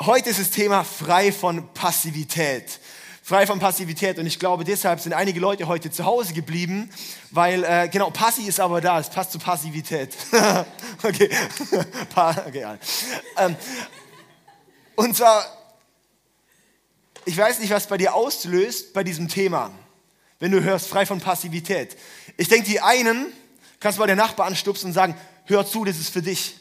heute ist das Thema frei von Passivität. Frei von Passivität. Und ich glaube, deshalb sind einige Leute heute zu Hause geblieben, weil, äh, genau, Passi ist aber da. Es passt zu Passivität. okay. okay ähm, und zwar, ich weiß nicht, was bei dir auslöst bei diesem Thema, wenn du hörst, frei von Passivität. Ich denke, die einen, kannst du mal den Nachbar anstupsen und sagen, hör zu, das ist für dich.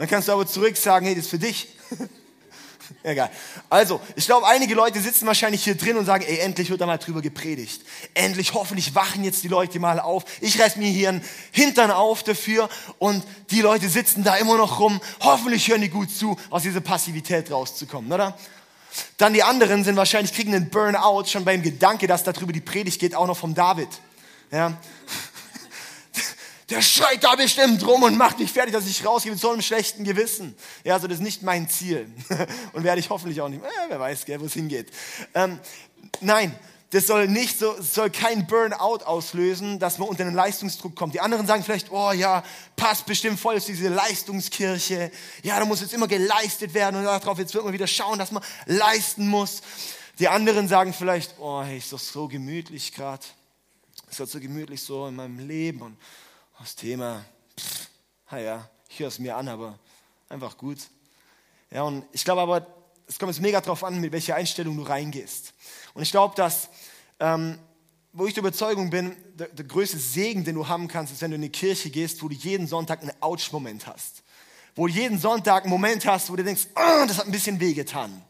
Dann kannst du aber zurück sagen, hey, das ist für dich. Egal. Also, ich glaube, einige Leute sitzen wahrscheinlich hier drin und sagen, ey, endlich wird da mal drüber gepredigt. Endlich, hoffentlich wachen jetzt die Leute mal auf. Ich reiß mir hier einen Hintern auf dafür und die Leute sitzen da immer noch rum. Hoffentlich hören die gut zu, aus dieser Passivität rauszukommen, oder? Dann die anderen sind wahrscheinlich, kriegen einen Burnout schon beim Gedanke, dass darüber die Predigt geht, auch noch vom David. Ja der schreit da bestimmt rum und macht mich fertig, dass ich rausgehe mit so einem schlechten Gewissen. Ja, also das ist nicht mein Ziel. Und werde ich hoffentlich auch nicht. Äh, wer weiß, wo es hingeht. Ähm, nein, das soll nicht so, soll kein Burnout auslösen, dass man unter einen Leistungsdruck kommt. Die anderen sagen vielleicht, oh ja, passt bestimmt voll zu diese Leistungskirche. Ja, da muss jetzt immer geleistet werden und darauf jetzt wird man wieder schauen, dass man leisten muss. Die anderen sagen vielleicht, oh, hey, ist doch so gemütlich gerade. Ist doch so gemütlich so in meinem Leben und das Thema, pff, ja, ich höre es mir an, aber einfach gut. Ja, und ich glaube aber, es kommt jetzt mega drauf an, mit welcher Einstellung du reingehst. Und ich glaube, dass, ähm, wo ich der Überzeugung bin, der, der größte Segen, den du haben kannst, ist, wenn du in die Kirche gehst, wo du jeden Sonntag einen Ouch-Moment hast. Wo du jeden Sonntag einen Moment hast, wo du denkst, oh, das hat ein bisschen wehgetan.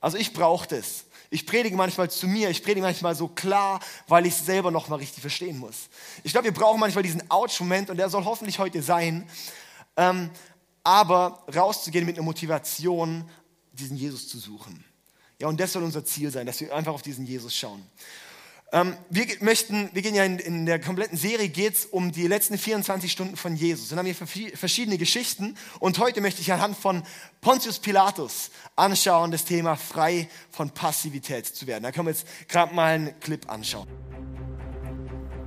Also ich brauche das. Ich predige manchmal zu mir, ich predige manchmal so klar, weil ich es selber noch mal richtig verstehen muss. Ich glaube, wir brauchen manchmal diesen Ouch-Moment und der soll hoffentlich heute sein. Ähm, aber rauszugehen mit einer Motivation, diesen Jesus zu suchen. Ja, und das soll unser Ziel sein, dass wir einfach auf diesen Jesus schauen. Ähm, wir möchten, wir gehen ja in, in der kompletten Serie geht's um die letzten 24 Stunden von Jesus. Und haben hier verschiedene Geschichten. Und heute möchte ich anhand von Pontius Pilatus anschauen, das Thema frei von Passivität zu werden. Da können wir jetzt gerade mal einen Clip anschauen.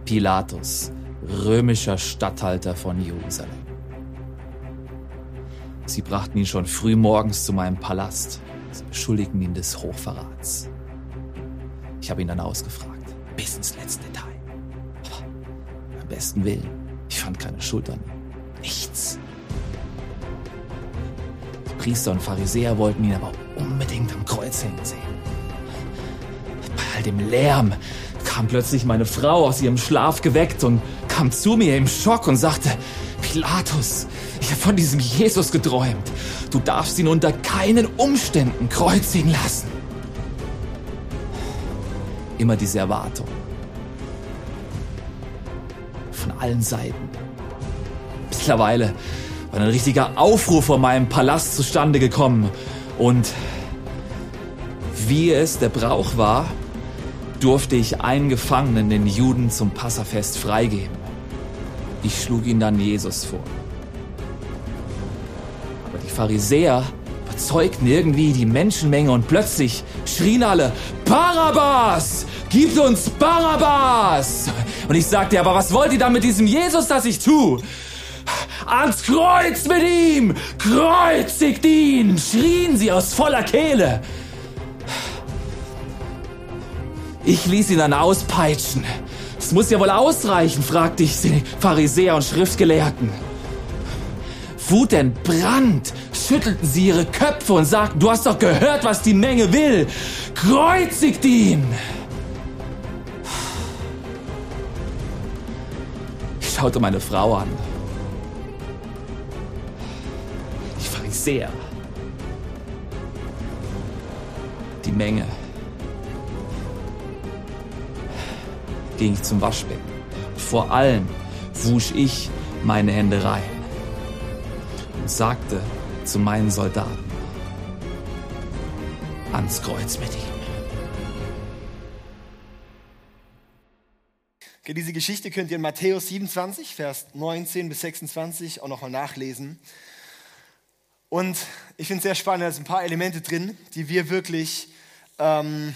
Pilatus, römischer Statthalter von Jerusalem. Sie brachten ihn schon früh morgens zu meinem Palast. Sie beschuldigten ihn des Hochverrats. Ich habe ihn dann ausgefragt bis ins letzte Detail. Aber am besten Willen, ich fand keine Schuld an ihm. Nichts. Priester und Pharisäer wollten ihn aber unbedingt am Kreuz hängen sehen. Bei all dem Lärm kam plötzlich meine Frau aus ihrem Schlaf geweckt und kam zu mir im Schock und sagte, Pilatus, ich habe von diesem Jesus geträumt. Du darfst ihn unter keinen Umständen kreuzigen lassen immer diese Erwartung. Von allen Seiten. Mittlerweile war ein richtiger Aufruf vor meinem Palast zustande gekommen. Und wie es der Brauch war, durfte ich einen Gefangenen, den Juden, zum Passafest freigeben. Ich schlug ihn dann Jesus vor. Aber die Pharisäer überzeugten irgendwie die Menschenmenge und plötzlich schrien alle, Barabbas! Gib uns Barabbas! Und ich sagte, aber was wollt ihr da mit diesem Jesus, das ich tu? Ans Kreuz mit ihm! Kreuzigt ihn! schrien sie aus voller Kehle. Ich ließ ihn dann auspeitschen. Es muss ja wohl ausreichen, fragte ich die Pharisäer und Schriftgelehrten. wutentbrannt schüttelten sie ihre Köpfe und sagten, du hast doch gehört, was die Menge will. Kreuzigt ihn! Ich schaute meine Frau an. Die Pharisäer. Die Menge. Ging ich zum Waschbecken. Vor allem wusch ich meine Hände rein und sagte zu meinen Soldaten. Ans Kreuz mit ihm. Okay, diese Geschichte könnt ihr in Matthäus 27, Vers 19 bis 26 auch nochmal nachlesen. Und ich finde es sehr spannend, da sind ein paar Elemente drin, die wir wirklich ähm,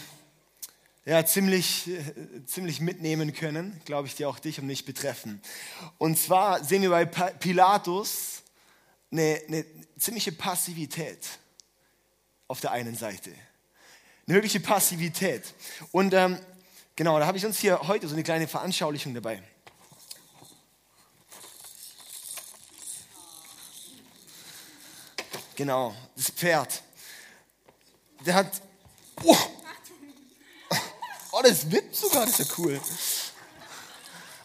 ja, ziemlich, äh, ziemlich mitnehmen können, glaube ich, die auch dich und mich betreffen. Und zwar sehen wir bei Pilatus eine, eine ziemliche Passivität auf der einen Seite. Eine wirkliche Passivität. Und ähm, genau, da habe ich uns hier heute so eine kleine Veranschaulichung dabei. Genau, das Pferd. Der hat. Oh, oh das wippt sogar, das ist ja cool.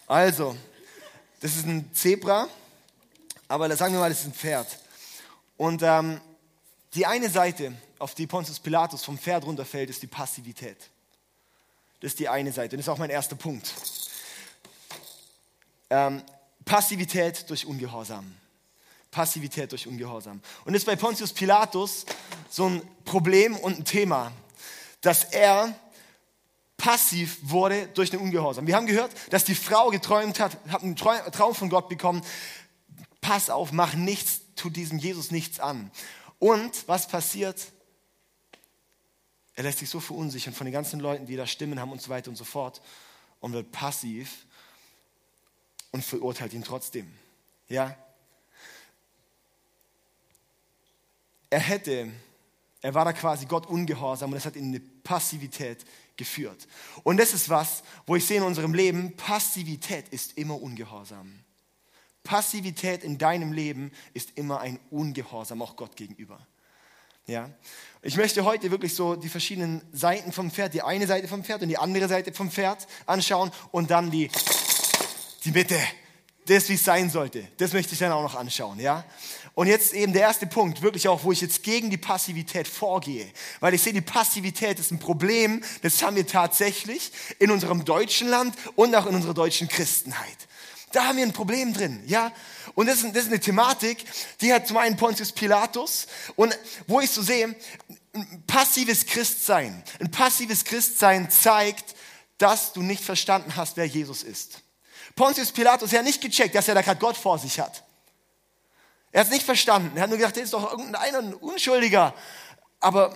Also, das ist ein Zebra, aber sagen wir mal, das ist ein Pferd. Und ähm, die eine Seite, auf die Pontius Pilatus vom Pferd runterfällt, ist die Passivität. Das ist die eine Seite und das ist auch mein erster Punkt. Ähm, Passivität durch Ungehorsam. Passivität durch Ungehorsam. Und das ist bei Pontius Pilatus so ein Problem und ein Thema, dass er passiv wurde durch den Ungehorsam. Wir haben gehört, dass die Frau geträumt hat, hat einen Traum von Gott bekommen. Pass auf, mach nichts, tu diesem Jesus nichts an. Und was passiert? Er lässt sich so verunsichern von den ganzen Leuten, die da Stimmen haben und so weiter und so fort und wird passiv und verurteilt ihn trotzdem. Ja? Er hätte, er war da quasi Gott ungehorsam und es hat ihn in eine Passivität geführt. Und das ist was, wo ich sehe in unserem Leben, Passivität ist immer Ungehorsam. Passivität in deinem Leben ist immer ein Ungehorsam, auch Gott gegenüber. Ja? Ich möchte heute wirklich so die verschiedenen Seiten vom Pferd, die eine Seite vom Pferd und die andere Seite vom Pferd anschauen und dann die, die Mitte. Das, wie es sein sollte. Das möchte ich dann auch noch anschauen. Ja? Und jetzt eben der erste Punkt, wirklich auch, wo ich jetzt gegen die Passivität vorgehe. Weil ich sehe, die Passivität ist ein Problem, das haben wir tatsächlich in unserem deutschen Land und auch in unserer deutschen Christenheit. Da haben wir ein Problem drin, ja. Und das ist, das ist eine Thematik, die hat zum einen Pontius Pilatus und wo ich so sehe, ein passives Christsein. Ein passives Christsein zeigt, dass du nicht verstanden hast, wer Jesus ist. Pontius Pilatus hat nicht gecheckt, dass er da gerade Gott vor sich hat. Er hat es nicht verstanden. Er hat nur gedacht, der ist doch irgendein Unschuldiger. Aber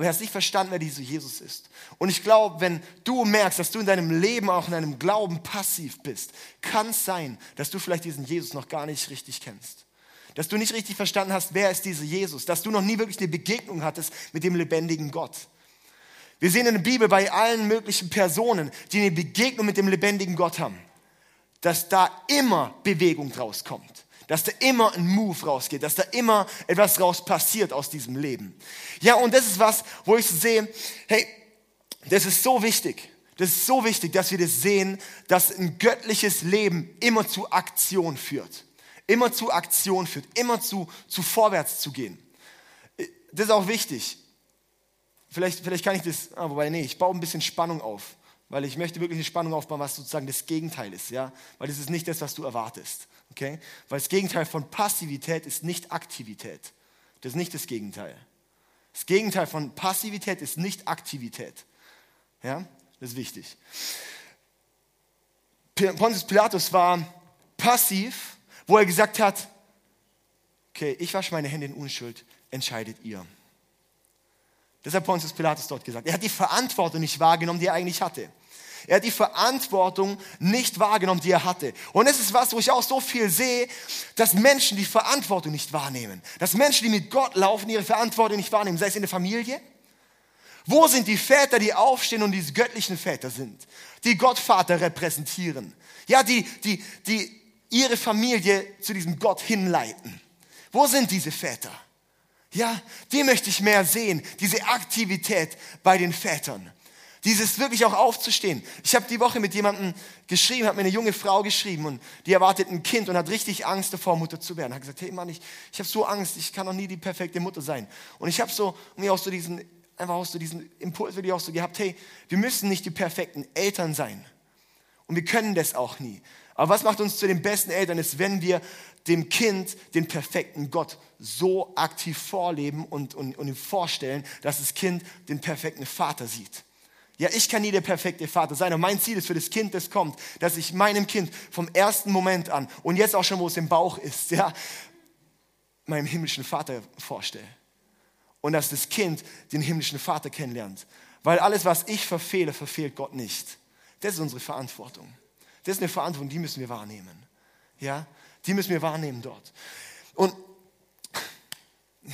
aber er hat nicht verstanden, wer dieser Jesus ist. Und ich glaube, wenn du merkst, dass du in deinem Leben, auch in deinem Glauben passiv bist, kann es sein, dass du vielleicht diesen Jesus noch gar nicht richtig kennst. Dass du nicht richtig verstanden hast, wer ist dieser Jesus. Dass du noch nie wirklich eine Begegnung hattest mit dem lebendigen Gott. Wir sehen in der Bibel bei allen möglichen Personen, die eine Begegnung mit dem lebendigen Gott haben, dass da immer Bewegung draus kommt dass da immer ein Move rausgeht, dass da immer etwas raus passiert aus diesem Leben. Ja, und das ist was, wo ich sehe, hey, das ist so wichtig. Das ist so wichtig, dass wir das sehen, dass ein göttliches Leben immer zu Aktion führt. Immer zu Aktion führt, immer zu, zu vorwärts zu gehen. Das ist auch wichtig. Vielleicht, vielleicht kann ich das, ah, wobei, nee, ich baue ein bisschen Spannung auf, weil ich möchte wirklich eine Spannung aufbauen, was sozusagen das Gegenteil ist, ja, weil das ist nicht das, was du erwartest. Okay? Weil das Gegenteil von Passivität ist nicht Aktivität. Das ist nicht das Gegenteil. Das Gegenteil von Passivität ist nicht Aktivität. Ja? Das ist wichtig. Pontius Pilatus war passiv, wo er gesagt hat, okay, ich wasche meine Hände in Unschuld, entscheidet ihr. Das hat Pontius Pilatus dort gesagt. Er hat die Verantwortung nicht wahrgenommen, die er eigentlich hatte. Er hat die Verantwortung nicht wahrgenommen, die er hatte. Und es ist was, wo ich auch so viel sehe, dass Menschen die Verantwortung nicht wahrnehmen. Dass Menschen, die mit Gott laufen, ihre Verantwortung nicht wahrnehmen. Sei es in der Familie. Wo sind die Väter, die aufstehen und diese göttlichen Väter sind? Die Gottvater repräsentieren. Ja, die, die, die ihre Familie zu diesem Gott hinleiten. Wo sind diese Väter? Ja, die möchte ich mehr sehen, diese Aktivität bei den Vätern. Dieses wirklich auch aufzustehen. Ich habe die Woche mit jemandem geschrieben, hat mir eine junge Frau geschrieben und die erwartet ein Kind und hat richtig Angst davor, Mutter zu werden. Hat gesagt, hey Mann, ich, ich habe so Angst, ich kann noch nie die perfekte Mutter sein. Und ich habe so mir auch so diesen einfach auch so diesen Impuls wirklich auch so gehabt, hey, wir müssen nicht die perfekten Eltern sein. Und wir können das auch nie. Aber was macht uns zu den besten Eltern ist, wenn wir dem Kind den perfekten Gott so aktiv vorleben und, und, und ihm vorstellen, dass das Kind den perfekten Vater sieht. Ja, ich kann nie der perfekte Vater sein. Und mein Ziel ist für das Kind, das kommt, dass ich meinem Kind vom ersten Moment an und jetzt auch schon, wo es im Bauch ist, ja, meinem himmlischen Vater vorstelle. Und dass das Kind den himmlischen Vater kennenlernt. Weil alles, was ich verfehle, verfehlt Gott nicht. Das ist unsere Verantwortung. Das ist eine Verantwortung, die müssen wir wahrnehmen. Ja, die müssen wir wahrnehmen dort. Und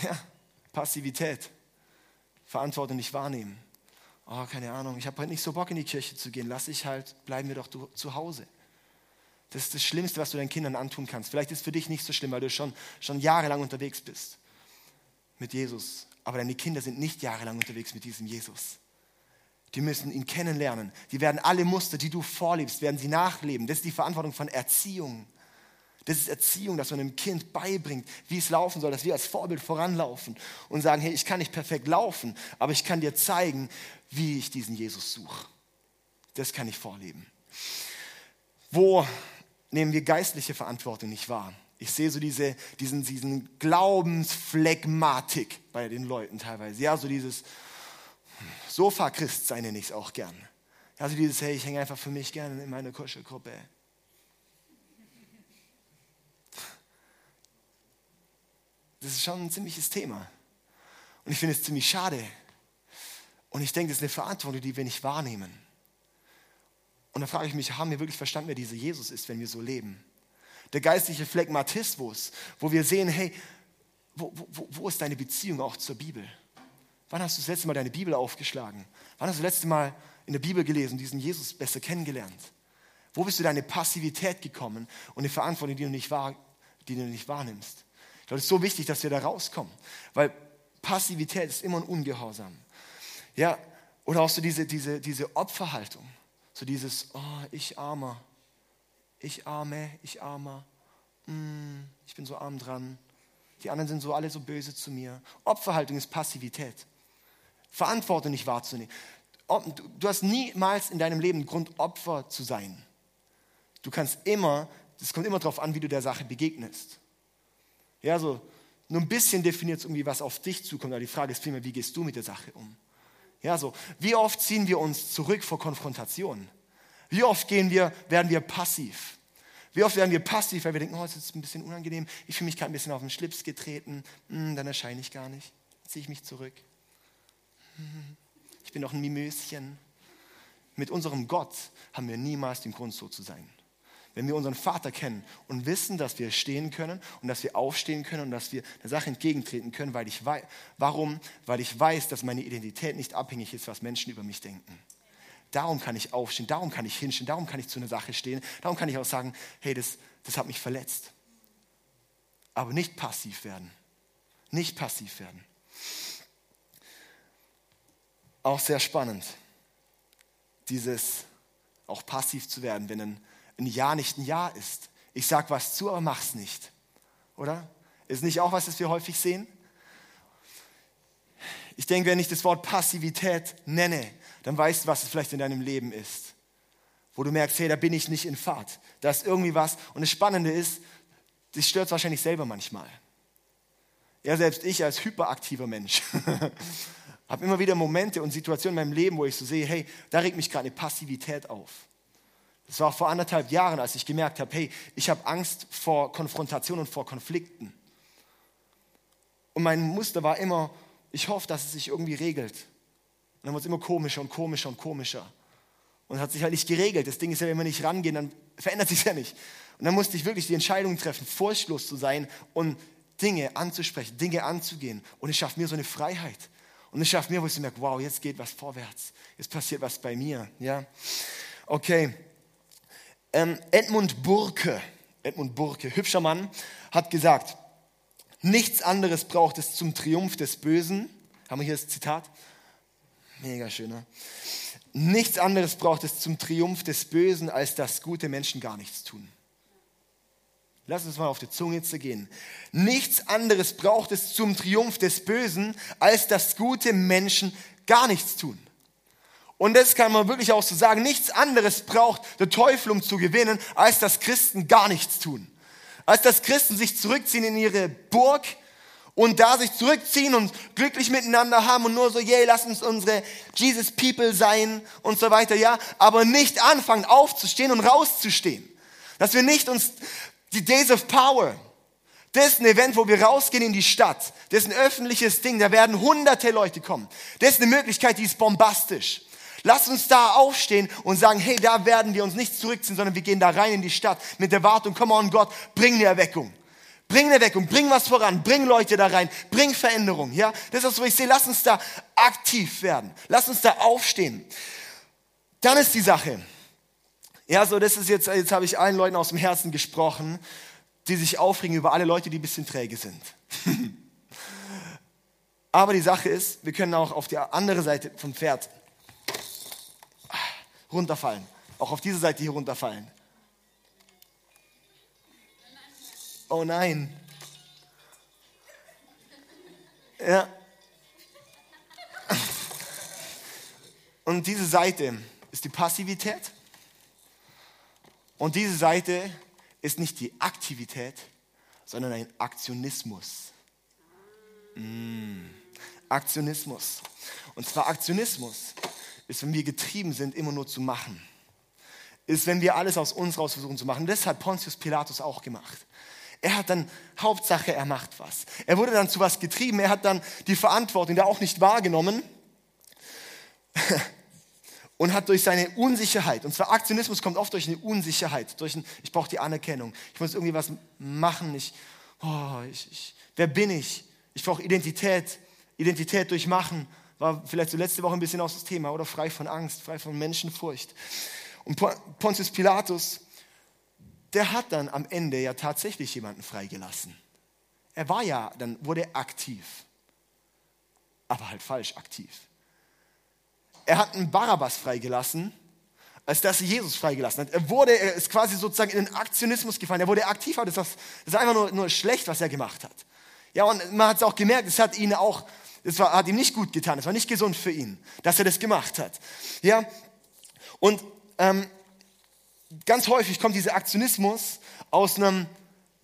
ja, Passivität, Verantwortung nicht wahrnehmen. Oh, keine Ahnung, ich habe heute nicht so Bock in die Kirche zu gehen. Lass ich halt, bleiben wir doch zu Hause. Das ist das Schlimmste, was du deinen Kindern antun kannst. Vielleicht ist es für dich nicht so schlimm, weil du schon, schon jahrelang unterwegs bist mit Jesus. Aber deine Kinder sind nicht jahrelang unterwegs mit diesem Jesus. Die müssen ihn kennenlernen. Die werden alle Muster, die du vorlebst, werden sie nachleben. Das ist die Verantwortung von Erziehung. Das ist Erziehung, dass man einem Kind beibringt, wie es laufen soll, dass wir als Vorbild voranlaufen und sagen, hey, ich kann nicht perfekt laufen, aber ich kann dir zeigen, wie ich diesen Jesus suche. Das kann ich vorleben. Wo nehmen wir geistliche Verantwortung nicht wahr? Ich sehe so diese, diesen, diesen Glaubensphlegmatik bei den Leuten teilweise. Ja, so dieses Sofa-Christ sein nenne ich es auch gern. Ja, so dieses, hey, ich hänge einfach für mich gerne in meiner Kuschelgruppe. Das ist schon ein ziemliches Thema. Und ich finde es ziemlich schade. Und ich denke, das ist eine Verantwortung, die wir nicht wahrnehmen. Und da frage ich mich, haben wir wirklich verstanden, wer dieser Jesus ist, wenn wir so leben? Der geistliche Phlegmatismus, wo wir sehen, hey, wo, wo, wo ist deine Beziehung auch zur Bibel? Wann hast du das letzte Mal deine Bibel aufgeschlagen? Wann hast du das letzte Mal in der Bibel gelesen, diesen Jesus besser kennengelernt? Wo bist du deine Passivität gekommen und eine Verantwortung, die du nicht, wahr, die du nicht wahrnimmst? Es ist so wichtig, dass wir da rauskommen, weil Passivität ist immer ein Ungehorsam. Ja, oder auch so diese, diese, diese Opferhaltung, so dieses, oh, ich armer, ich arme, ich armer, mm, ich bin so arm dran. Die anderen sind so alle so böse zu mir. Opferhaltung ist Passivität. Verantwortung nicht wahrzunehmen. Du hast niemals in deinem Leben Grund, Opfer zu sein. Du kannst immer, es kommt immer darauf an, wie du der Sache begegnest. Ja, so nur ein bisschen definiert es irgendwie, was auf dich zukommt. Aber die Frage ist vielmehr, wie gehst du mit der Sache um? Ja, so, wie oft ziehen wir uns zurück vor Konfrontation? Wie oft gehen wir, werden wir passiv? Wie oft werden wir passiv, weil wir denken, oh, es ist ein bisschen unangenehm, ich fühle mich gerade ein bisschen auf den Schlips getreten, hm, dann erscheine ich gar nicht, ziehe ich mich zurück. Ich bin doch ein Mimöschen. Mit unserem Gott haben wir niemals den Grund, so zu sein. Wenn wir unseren Vater kennen und wissen, dass wir stehen können und dass wir aufstehen können und dass wir der Sache entgegentreten können, weil ich weiß, warum? Weil ich weiß, dass meine Identität nicht abhängig ist, was Menschen über mich denken. Darum kann ich aufstehen, darum kann ich hinstehen, darum kann ich zu einer Sache stehen, darum kann ich auch sagen, hey, das, das hat mich verletzt. Aber nicht passiv werden. Nicht passiv werden. Auch sehr spannend, dieses auch passiv zu werden, wenn ein, ein Ja nicht ein Ja ist. Ich sage was zu, aber mach's nicht. Oder? Ist nicht auch was, das wir häufig sehen? Ich denke, wenn ich das Wort Passivität nenne, dann weißt du, was es vielleicht in deinem Leben ist. Wo du merkst, hey, da bin ich nicht in Fahrt. Da ist irgendwie was. Und das Spannende ist, das stört wahrscheinlich selber manchmal. Ja, selbst ich als hyperaktiver Mensch habe immer wieder Momente und Situationen in meinem Leben, wo ich so sehe, hey, da regt mich gerade eine Passivität auf. Das war vor anderthalb Jahren, als ich gemerkt habe, hey, ich habe Angst vor Konfrontation und vor Konflikten. Und mein Muster war immer, ich hoffe, dass es sich irgendwie regelt dann wird es immer komischer und komischer und komischer. Und hat sich halt nicht geregelt. Das Ding ist ja, wenn wir nicht rangehen, dann verändert sich ja nicht. Und dann musste ich wirklich die Entscheidung treffen, furchtlos zu sein und Dinge anzusprechen, Dinge anzugehen. Und es schafft mir so eine Freiheit. Und es schafft mir, wo ich so merke, wow, jetzt geht was vorwärts. Jetzt passiert was bei mir. Ja? Okay. Ähm, Edmund Burke, Edmund Burke, hübscher Mann, hat gesagt, nichts anderes braucht es zum Triumph des Bösen. Haben wir hier das Zitat? Mega schöner. Nichts anderes braucht es zum Triumph des Bösen, als dass gute Menschen gar nichts tun. Lass uns mal auf die Zunge zergehen. Nichts anderes braucht es zum Triumph des Bösen, als dass gute Menschen gar nichts tun. Und das kann man wirklich auch so sagen. Nichts anderes braucht der Teufel, um zu gewinnen, als dass Christen gar nichts tun. Als dass Christen sich zurückziehen in ihre Burg, und da sich zurückziehen und glücklich miteinander haben und nur so, yay, lass uns unsere Jesus People sein und so weiter, ja, aber nicht anfangen aufzustehen und rauszustehen. Dass wir nicht uns die Days of Power, das ist ein Event, wo wir rausgehen in die Stadt. Das ist ein öffentliches Ding, da werden hunderte Leute kommen. Das ist eine Möglichkeit, die ist bombastisch. Lasst uns da aufstehen und sagen, hey, da werden wir uns nicht zurückziehen, sondern wir gehen da rein in die Stadt mit der Wartung, komm on Gott, bring eine Erweckung. Bring eine Erweckung, bring was voran, bring Leute da rein, bring Veränderung. Ja, das ist was ich sehe. Lass uns da aktiv werden. Lass uns da aufstehen. Dann ist die Sache. Ja, so das ist jetzt, jetzt habe ich allen Leuten aus dem Herzen gesprochen, die sich aufregen über alle Leute, die ein bisschen träge sind. Aber die Sache ist, wir können auch auf die andere Seite vom Pferd runterfallen. Auch auf diese Seite hier runterfallen. Oh nein. Ja. Und diese Seite ist die Passivität. Und diese Seite ist nicht die Aktivität, sondern ein Aktionismus. Mm. Aktionismus. Und zwar Aktionismus ist, wenn wir getrieben sind, immer nur zu machen. Ist, wenn wir alles aus uns raus versuchen zu machen. Das hat Pontius Pilatus auch gemacht. Er hat dann, Hauptsache, er macht was. Er wurde dann zu was getrieben. Er hat dann die Verantwortung da auch nicht wahrgenommen und hat durch seine Unsicherheit, und zwar Aktionismus kommt oft durch eine Unsicherheit, durch ein, ich brauche die Anerkennung, ich muss irgendwie was machen, ich, oh, ich, ich wer bin ich? Ich brauche Identität, Identität durch Machen, war vielleicht so letzte Woche ein bisschen aus das Thema, oder frei von Angst, frei von Menschenfurcht. Und Pontius Pilatus, der hat dann am Ende ja tatsächlich jemanden freigelassen. Er war ja, dann wurde aktiv, aber halt falsch aktiv. Er hat einen Barabbas freigelassen, als dass er Jesus freigelassen hat. Er wurde, er ist quasi sozusagen in den Aktionismus gefallen. Er wurde aktiv, aber das, das ist einfach nur, nur schlecht, was er gemacht hat. Ja, und man hat es auch gemerkt, es hat ihn auch, es war, hat ihm nicht gut getan, es war nicht gesund für ihn, dass er das gemacht hat. Ja, und ähm, ganz häufig kommt dieser Aktionismus aus einem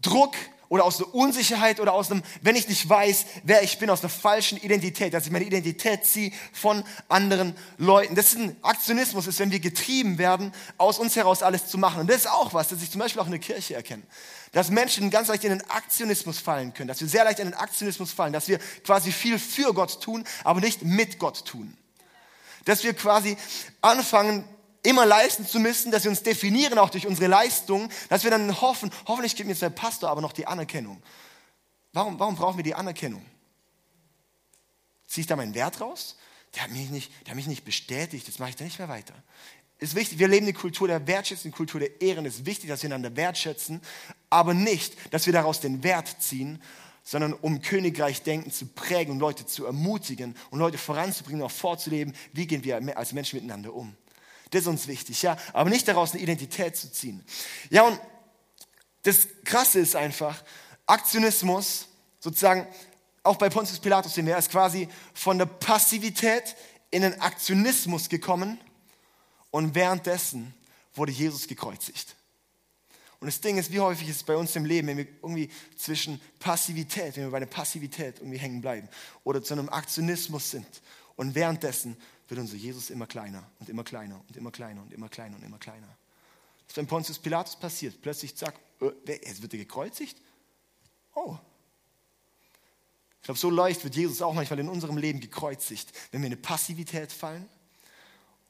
Druck oder aus einer Unsicherheit oder aus einem, wenn ich nicht weiß, wer ich bin, aus einer falschen Identität, dass ich meine Identität ziehe von anderen Leuten. Das ist ein Aktionismus, ist, wenn wir getrieben werden, aus uns heraus alles zu machen. Und das ist auch was, das ich zum Beispiel auch in der Kirche erkenne. Dass Menschen ganz leicht in den Aktionismus fallen können, dass wir sehr leicht in den Aktionismus fallen, dass wir quasi viel für Gott tun, aber nicht mit Gott tun. Dass wir quasi anfangen, immer leisten zu müssen, dass wir uns definieren auch durch unsere Leistung, dass wir dann hoffen, hoffentlich gibt mir jetzt der Pastor aber noch die Anerkennung. Warum, warum brauchen wir die Anerkennung? Ziehe ich da meinen Wert raus? Der hat mich nicht, der hat mich nicht bestätigt, jetzt mache ich da nicht mehr weiter. Ist wichtig, wir leben eine Kultur der Wertschätzung, eine Kultur der Ehren. Es ist wichtig, dass wir einander wertschätzen, aber nicht, dass wir daraus den Wert ziehen, sondern um Königreich denken zu prägen und Leute zu ermutigen und Leute voranzubringen, auch vorzuleben, wie gehen wir als Menschen miteinander um. Das ist uns wichtig, ja. Aber nicht daraus eine Identität zu ziehen. Ja, und das Krasse ist einfach, Aktionismus, sozusagen, auch bei Pontius Pilatus sehen wir, er ist quasi von der Passivität in den Aktionismus gekommen und währenddessen wurde Jesus gekreuzigt. Und das Ding ist, wie häufig ist es bei uns im Leben, wenn wir irgendwie zwischen Passivität, wenn wir bei der Passivität irgendwie hängen bleiben oder zu einem Aktionismus sind und währenddessen wird unser Jesus immer kleiner und immer kleiner und immer kleiner und immer kleiner und immer kleiner. Das ist beim Pontius Pilatus passiert. Plötzlich zack, äh, jetzt wird er gekreuzigt? Oh. Ich glaube, so leicht wird Jesus auch manchmal in unserem Leben gekreuzigt, wenn wir in eine Passivität fallen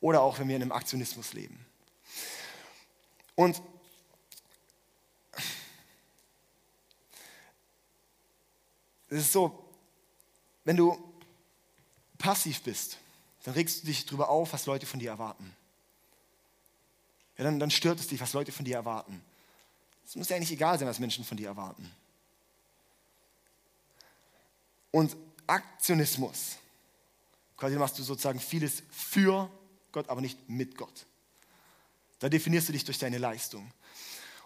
oder auch wenn wir in einem Aktionismus leben. Und es ist so, wenn du passiv bist, dann regst du dich darüber auf, was Leute von dir erwarten. Ja, dann, dann stört es dich, was Leute von dir erwarten. Es muss ja eigentlich egal sein, was Menschen von dir erwarten. Und Aktionismus, quasi machst du sozusagen vieles für Gott, aber nicht mit Gott. Da definierst du dich durch deine Leistung.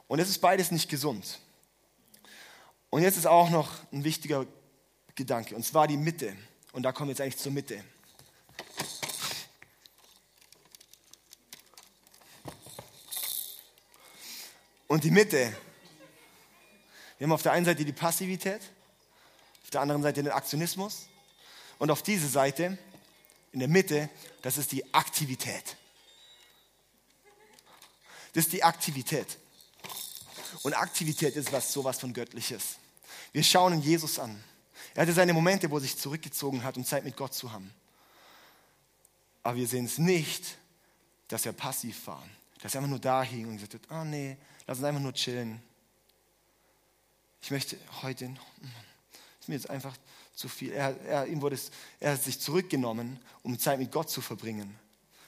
Und es ist beides nicht gesund. Und jetzt ist auch noch ein wichtiger Gedanke, und zwar die Mitte. Und da kommen wir jetzt eigentlich zur Mitte. Und die Mitte. Wir haben auf der einen Seite die Passivität, auf der anderen Seite den Aktionismus und auf diese Seite, in der Mitte, das ist die Aktivität. Das ist die Aktivität. Und Aktivität ist was sowas von Göttliches. Wir schauen in Jesus an. Er hatte seine Momente, wo er sich zurückgezogen hat, um Zeit mit Gott zu haben. Aber wir sehen es nicht dass er passiv war. Dass er einfach nur da hing und gesagt hat, oh nee, lass uns einfach nur chillen. Ich möchte heute, ist mir jetzt einfach zu viel. Er, er, ihm wurde er hat sich zurückgenommen, um Zeit mit Gott zu verbringen.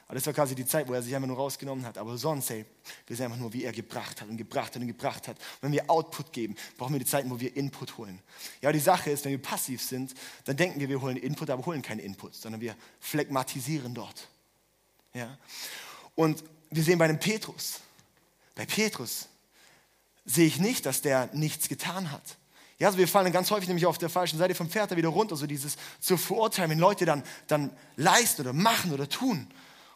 Aber das war quasi die Zeit, wo er sich einfach nur rausgenommen hat. Aber sonst, hey, wir sind einfach nur, wie er gebracht hat und gebracht hat und gebracht hat. Und wenn wir Output geben, brauchen wir die Zeiten, wo wir Input holen. Ja, die Sache ist, wenn wir passiv sind, dann denken wir, wir holen Input, aber holen keinen Input, sondern wir phlegmatisieren dort. Ja? Und wir sehen bei dem Petrus, bei Petrus sehe ich nicht, dass der nichts getan hat. Ja, also wir fallen ganz häufig nämlich auf der falschen Seite vom Pferd da wieder runter, so dieses zu verurteilen, wenn Leute dann, dann leisten oder machen oder tun.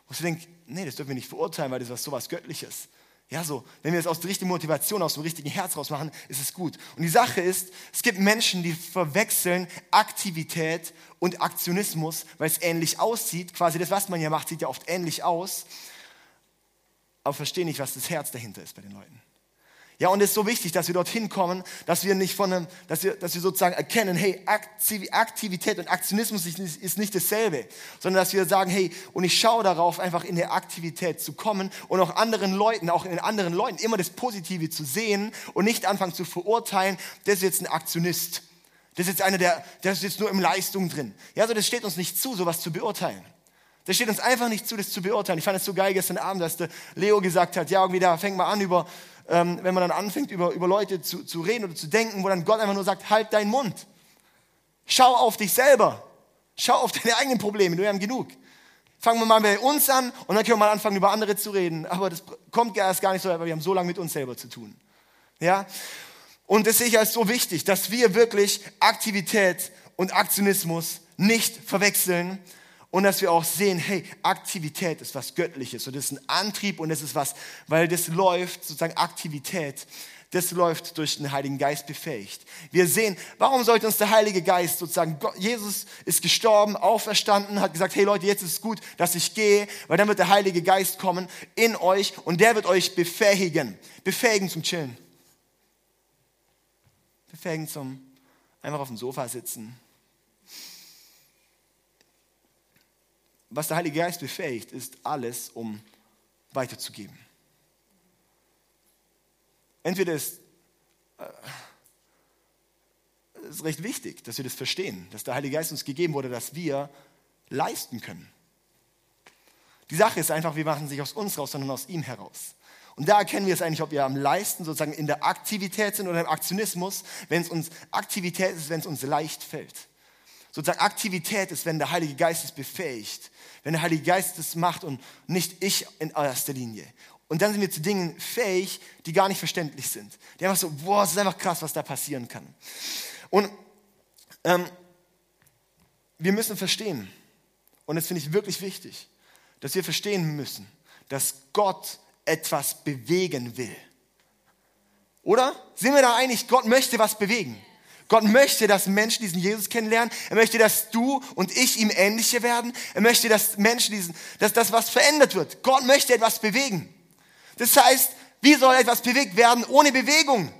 Und sie denkt, nee, das dürfen wir nicht verurteilen, weil das ist sowas Göttliches. Ja, so, wenn wir es aus der richtigen Motivation, aus dem richtigen Herz raus machen, ist es gut. Und die Sache ist, es gibt Menschen, die verwechseln Aktivität und Aktionismus, weil es ähnlich aussieht. Quasi das, was man ja macht, sieht ja oft ähnlich aus. Aber verstehen nicht, was das Herz dahinter ist bei den Leuten. Ja, und es ist so wichtig, dass wir dorthin kommen, dass wir nicht von einem, dass wir, dass wir sozusagen erkennen, hey, Aktivität und Aktionismus ist nicht dasselbe, sondern dass wir sagen, hey, und ich schaue darauf, einfach in der Aktivität zu kommen und auch anderen Leuten, auch in anderen Leuten immer das Positive zu sehen und nicht anfangen zu verurteilen, das ist jetzt ein Aktionist. Das ist jetzt einer, der, der ist jetzt nur im Leistung drin. Ja, also das steht uns nicht zu, sowas zu beurteilen. Das steht uns einfach nicht zu, das zu beurteilen. Ich fand es so geil gestern Abend, dass der Leo gesagt hat, ja, irgendwie da fängt man an über, ähm, wenn man dann anfängt, über, über Leute zu, zu reden oder zu denken, wo dann Gott einfach nur sagt, halt deinen Mund. Schau auf dich selber. Schau auf deine eigenen Probleme, wir haben genug. Fangen wir mal bei uns an und dann können wir mal anfangen, über andere zu reden. Aber das kommt erst gar nicht so, weil wir haben so lange mit uns selber zu tun. Ja? Und das sehe ich als so wichtig, dass wir wirklich Aktivität und Aktionismus nicht verwechseln, und dass wir auch sehen, hey, Aktivität ist was Göttliches und das ist ein Antrieb und das ist was, weil das läuft, sozusagen Aktivität, das läuft durch den Heiligen Geist befähigt. Wir sehen, warum sollte uns der Heilige Geist sozusagen, Jesus ist gestorben, auferstanden, hat gesagt, hey Leute, jetzt ist es gut, dass ich gehe, weil dann wird der Heilige Geist kommen in euch und der wird euch befähigen, befähigen zum Chillen. Befähigen zum einfach auf dem Sofa sitzen, was der Heilige Geist befähigt, ist alles, um weiterzugeben. Entweder ist äh, es ist recht wichtig, dass wir das verstehen, dass der Heilige Geist uns gegeben wurde, dass wir leisten können. Die Sache ist einfach, wir machen es nicht aus uns raus, sondern aus ihm heraus. Und da erkennen wir es eigentlich, ob wir am Leisten sozusagen in der Aktivität sind oder im Aktionismus, wenn es uns Aktivität ist, wenn es uns leicht fällt. Sozusagen Aktivität ist, wenn der Heilige Geist es befähigt, wenn der Heilige Geist es macht und nicht ich in erster Linie. Und dann sind wir zu Dingen fähig, die gar nicht verständlich sind. Die einfach so, boah, es ist einfach krass, was da passieren kann. Und ähm, wir müssen verstehen, und das finde ich wirklich wichtig, dass wir verstehen müssen, dass Gott etwas bewegen will. Oder? Sind wir da einig, Gott möchte was bewegen? Gott möchte, dass Menschen diesen Jesus kennenlernen. Er möchte, dass du und ich ihm ähnlicher werden. Er möchte, dass Menschen diesen, dass das was verändert wird. Gott möchte etwas bewegen. Das heißt, wie soll etwas bewegt werden ohne Bewegung?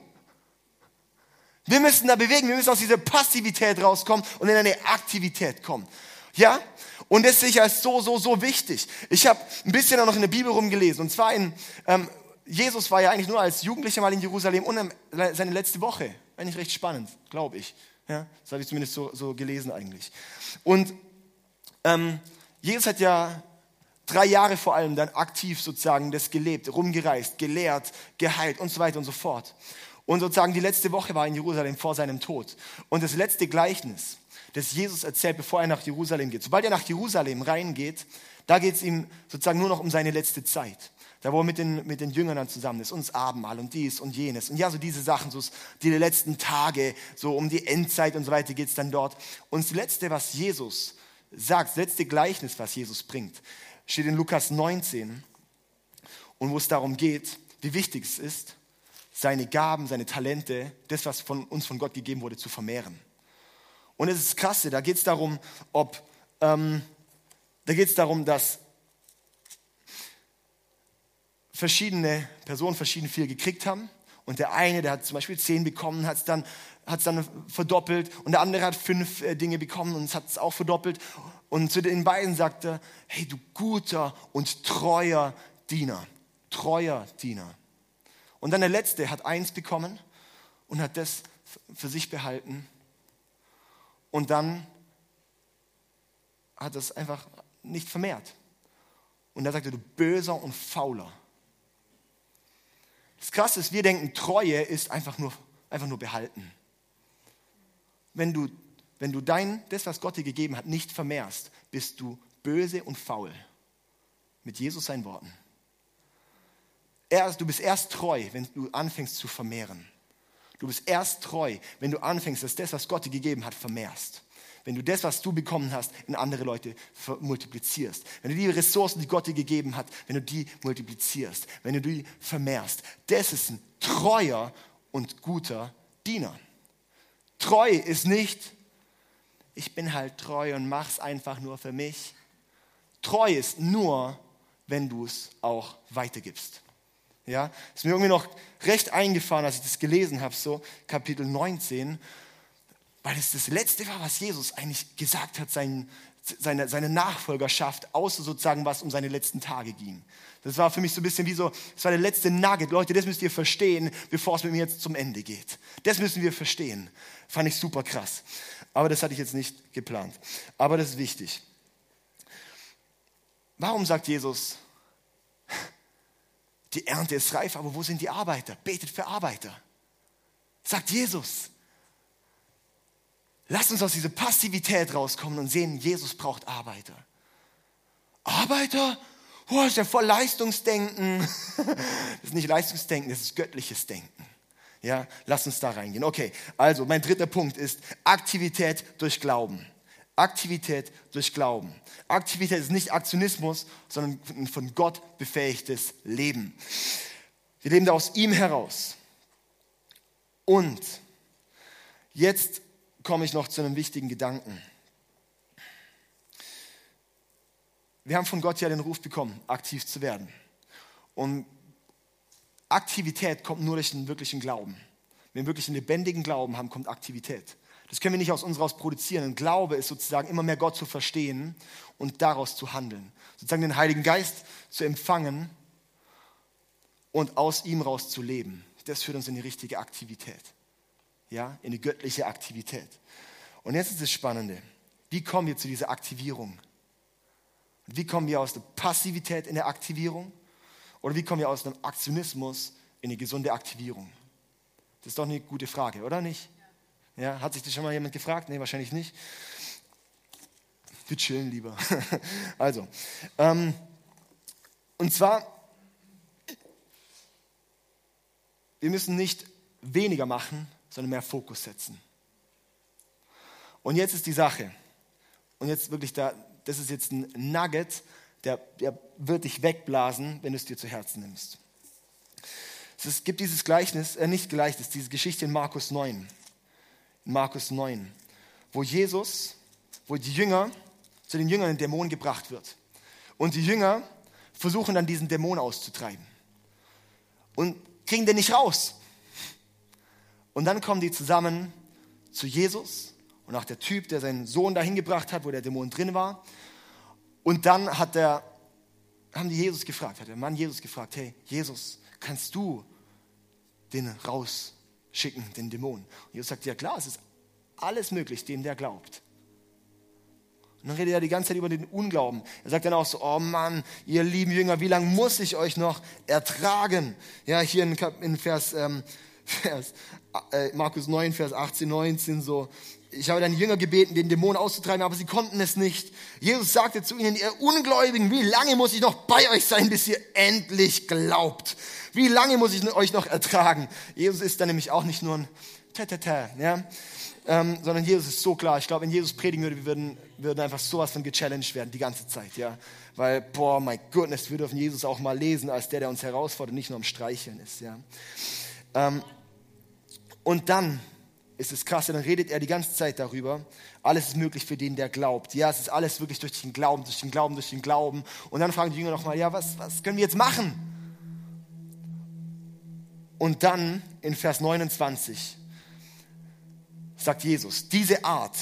Wir müssen da bewegen. Wir müssen aus dieser Passivität rauskommen und in eine Aktivität kommen. Ja? Und das sehe ich als so, so, so wichtig. Ich habe ein bisschen auch noch in der Bibel rumgelesen. Und zwar in, ähm, Jesus war ja eigentlich nur als Jugendlicher mal in Jerusalem und seine letzte Woche. Eigentlich recht spannend, glaube ich. Ja, das habe ich zumindest so, so gelesen eigentlich. Und ähm, Jesus hat ja drei Jahre vor allem dann aktiv sozusagen das gelebt, rumgereist, gelehrt, geheilt und so weiter und so fort. Und sozusagen die letzte Woche war in Jerusalem vor seinem Tod. Und das letzte Gleichnis, das Jesus erzählt, bevor er nach Jerusalem geht. Sobald er nach Jerusalem reingeht, da geht es ihm sozusagen nur noch um seine letzte Zeit. Da wo er mit den, mit den Jüngern dann zusammen ist, und das Abendmahl und dies und jenes. Und ja, so diese Sachen, so die letzten Tage, so um die Endzeit und so weiter geht es dann dort. Und das Letzte, was Jesus sagt, das letzte Gleichnis, was Jesus bringt, steht in Lukas 19. Und wo es darum geht, wie wichtig es ist, seine Gaben, seine Talente, das, was von uns von Gott gegeben wurde, zu vermehren. Und es ist krasse, da geht es darum, ob, ähm, da geht es darum, dass verschiedene Personen verschieden viel gekriegt haben. Und der eine, der hat zum Beispiel zehn bekommen, hat es dann, hat's dann verdoppelt. Und der andere hat fünf äh, Dinge bekommen und hat es auch verdoppelt. Und zu den beiden sagt er, hey du guter und treuer Diener, treuer Diener. Und dann der letzte hat eins bekommen und hat das für sich behalten. Und dann hat es einfach nicht vermehrt. Und er sagte, du böser und fauler. Das Krasse ist, wir denken, Treue ist einfach nur, einfach nur behalten. Wenn du, wenn du dein, das, was Gott dir gegeben hat, nicht vermehrst, bist du böse und faul. Mit Jesus seinen Worten. Erst, du bist erst treu, wenn du anfängst zu vermehren. Du bist erst treu, wenn du anfängst, dass das, was Gott dir gegeben hat, vermehrst. Wenn du das, was du bekommen hast, in andere Leute multiplizierst. Wenn du die Ressourcen, die Gott dir gegeben hat, wenn du die multiplizierst. Wenn du die vermehrst. Das ist ein treuer und guter Diener. Treu ist nicht, ich bin halt treu und mach's einfach nur für mich. Treu ist nur, wenn du es auch weitergibst. Ja, ist mir irgendwie noch recht eingefahren, als ich das gelesen habe, so Kapitel 19, weil es das Letzte war, was Jesus eigentlich gesagt hat, sein, seine, seine Nachfolgerschaft, außer sozusagen, was um seine letzten Tage ging. Das war für mich so ein bisschen wie so, das war der letzte Nugget. Leute, das müsst ihr verstehen, bevor es mit mir jetzt zum Ende geht. Das müssen wir verstehen. Fand ich super krass. Aber das hatte ich jetzt nicht geplant. Aber das ist wichtig. Warum sagt Jesus, die Ernte ist reif, aber wo sind die Arbeiter? Betet für Arbeiter. Sagt Jesus. Lasst uns aus dieser Passivität rauskommen und sehen, Jesus braucht Arbeiter. Arbeiter? Oh, ist ja voll Leistungsdenken. Das ist nicht Leistungsdenken, das ist göttliches Denken. Ja, lass uns da reingehen. Okay, also mein dritter Punkt ist Aktivität durch Glauben. Aktivität durch Glauben. Aktivität ist nicht Aktionismus, sondern ein von Gott befähigtes Leben. Wir leben da aus ihm heraus. Und jetzt komme ich noch zu einem wichtigen Gedanken. Wir haben von Gott ja den Ruf bekommen, aktiv zu werden. Und Aktivität kommt nur durch den wirklichen Glauben. Wenn wir wirklich einen lebendigen Glauben haben, kommt Aktivität. Das können wir nicht aus uns raus produzieren. Ein Glaube ist sozusagen immer mehr Gott zu verstehen und daraus zu handeln. Sozusagen den Heiligen Geist zu empfangen und aus ihm raus zu leben. Das führt uns in die richtige Aktivität. Ja, in die göttliche Aktivität. Und jetzt ist das Spannende. Wie kommen wir zu dieser Aktivierung? Wie kommen wir aus der Passivität in der Aktivierung? Oder wie kommen wir aus einem Aktionismus in eine gesunde Aktivierung? Das ist doch eine gute Frage, oder nicht? Ja, hat sich das schon mal jemand gefragt? Nee, wahrscheinlich nicht. Wir chillen lieber. also, ähm, und zwar, wir müssen nicht weniger machen, sondern mehr Fokus setzen. Und jetzt ist die Sache, und jetzt wirklich da, das ist jetzt ein Nugget, der, der wird dich wegblasen, wenn du es dir zu Herzen nimmst. Es gibt dieses Gleichnis, äh, nicht Gleichnis, diese Geschichte in Markus 9 in Markus 9, wo Jesus, wo die Jünger, zu den Jüngern ein Dämon gebracht wird. Und die Jünger versuchen dann diesen Dämon auszutreiben. Und kriegen den nicht raus. Und dann kommen die zusammen zu Jesus und auch der Typ, der seinen Sohn dahin gebracht hat, wo der Dämon drin war. Und dann hat der, haben die Jesus gefragt, hat der Mann Jesus gefragt, hey, Jesus, kannst du den raus schicken, den Dämon. Und Jesus sagt, ja klar, es ist alles möglich, dem der glaubt. Und dann redet er die ganze Zeit über den Unglauben. Er sagt dann auch so, oh Mann, ihr lieben Jünger, wie lange muss ich euch noch ertragen? Ja, hier in, in Vers, ähm, Vers äh, Markus 9, Vers 18, 19 so, ich habe deine Jünger gebeten, den Dämon auszutreiben, aber sie konnten es nicht. Jesus sagte zu ihnen, ihr Ungläubigen, wie lange muss ich noch bei euch sein, bis ihr endlich glaubt? Wie lange muss ich euch noch ertragen? Jesus ist dann nämlich auch nicht nur ein Tata, ja, ähm, sondern Jesus ist so klar. Ich glaube, wenn Jesus predigen würde, wir würden, würden einfach sowas von gechallenged werden die ganze Zeit, ja, weil boah, my goodness, wir dürfen Jesus auch mal lesen als der, der uns herausfordert, nicht nur am Streicheln ist, ja. Ähm, und dann ist es krass, dann redet er die ganze Zeit darüber. Alles ist möglich für den, der glaubt. Ja, es ist alles wirklich durch den Glauben, durch den Glauben, durch den Glauben. Und dann fragen die Jünger nochmal, ja, was, was können wir jetzt machen? Und dann in Vers 29 sagt Jesus, diese Art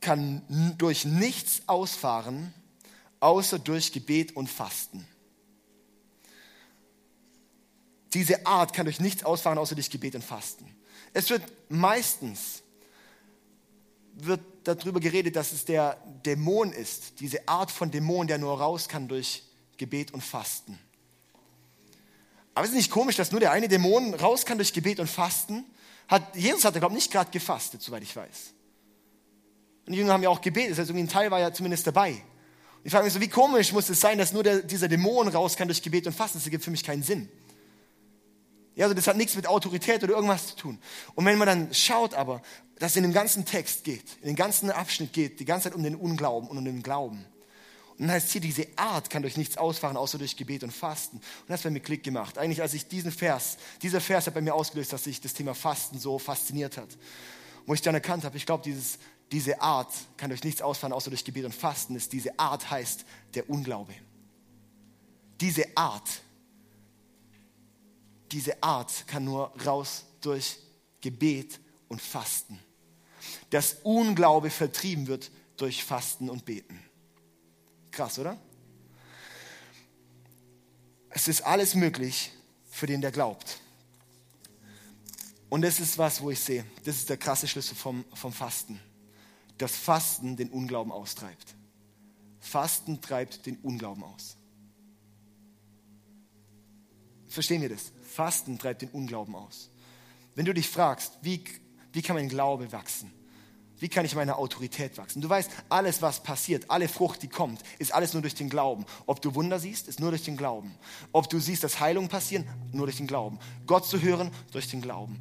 kann durch nichts ausfahren, außer durch Gebet und Fasten. Diese Art kann durch nichts ausfahren, außer durch Gebet und Fasten. Es wird meistens wird darüber geredet, dass es der Dämon ist, diese Art von Dämon, der nur raus kann durch Gebet und Fasten. Aber ist es nicht komisch, dass nur der eine Dämon raus kann durch Gebet und Fasten? Hat, Jesus hat, glaube ich, nicht gerade gefastet, soweit ich weiß. Und die Jünger haben ja auch gebetet, irgendwie ein Teil war ja zumindest dabei. ich frage mich so, wie komisch muss es sein, dass nur der, dieser Dämon raus kann durch Gebet und Fasten? Das ergibt für mich keinen Sinn. Ja, also das hat nichts mit Autorität oder irgendwas zu tun. Und wenn man dann schaut aber, dass es in dem ganzen Text geht, in dem ganzen Abschnitt geht, die ganze Zeit um den Unglauben und um den Glauben. Und dann heißt hier, diese Art kann durch nichts ausfahren, außer durch Gebet und Fasten. Und das hat bei mir Klick gemacht. Eigentlich, als ich diesen Vers, dieser Vers hat bei mir ausgelöst, dass sich das Thema Fasten so fasziniert hat. Wo ich dann erkannt habe, ich glaube, diese Art kann durch nichts ausfahren, außer durch Gebet und Fasten. Ist, diese Art heißt der Unglaube. Diese Art diese Art kann nur raus durch Gebet und Fasten. Dass Unglaube vertrieben wird durch Fasten und Beten. Krass, oder? Es ist alles möglich für den, der glaubt. Und das ist was, wo ich sehe, das ist der krasse Schlüssel vom, vom Fasten. Das Fasten den Unglauben austreibt. Fasten treibt den Unglauben aus. Verstehen wir das? Fasten treibt den Unglauben aus. Wenn du dich fragst, wie, wie kann mein Glaube wachsen? Wie kann ich meine Autorität wachsen? Du weißt, alles, was passiert, alle Frucht, die kommt, ist alles nur durch den Glauben. Ob du Wunder siehst, ist nur durch den Glauben. Ob du siehst, dass Heilungen passieren, nur durch den Glauben. Gott zu hören, durch den Glauben.